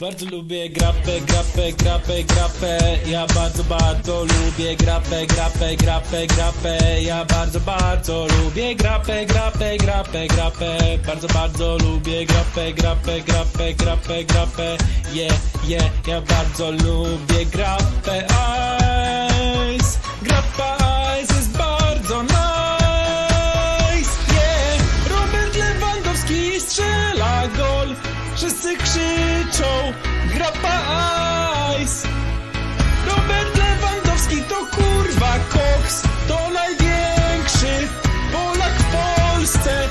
Bardzo lubię grapę, grapę, grapę, grapę. Ja bardzo, bardzo lubię grapę, grapę, grapę, grapę. Ja bardzo, bardzo lubię grapę, grapę, grapę, grapę. Bardzo, bardzo lubię grapę, grapę, grapę, grapę, grapę. Yeah, yeah, ja bardzo lubię grapę Wszyscy krzyczą Grappa Ice Robert Lewandowski to kurwa koks To największy Polak w Polsce.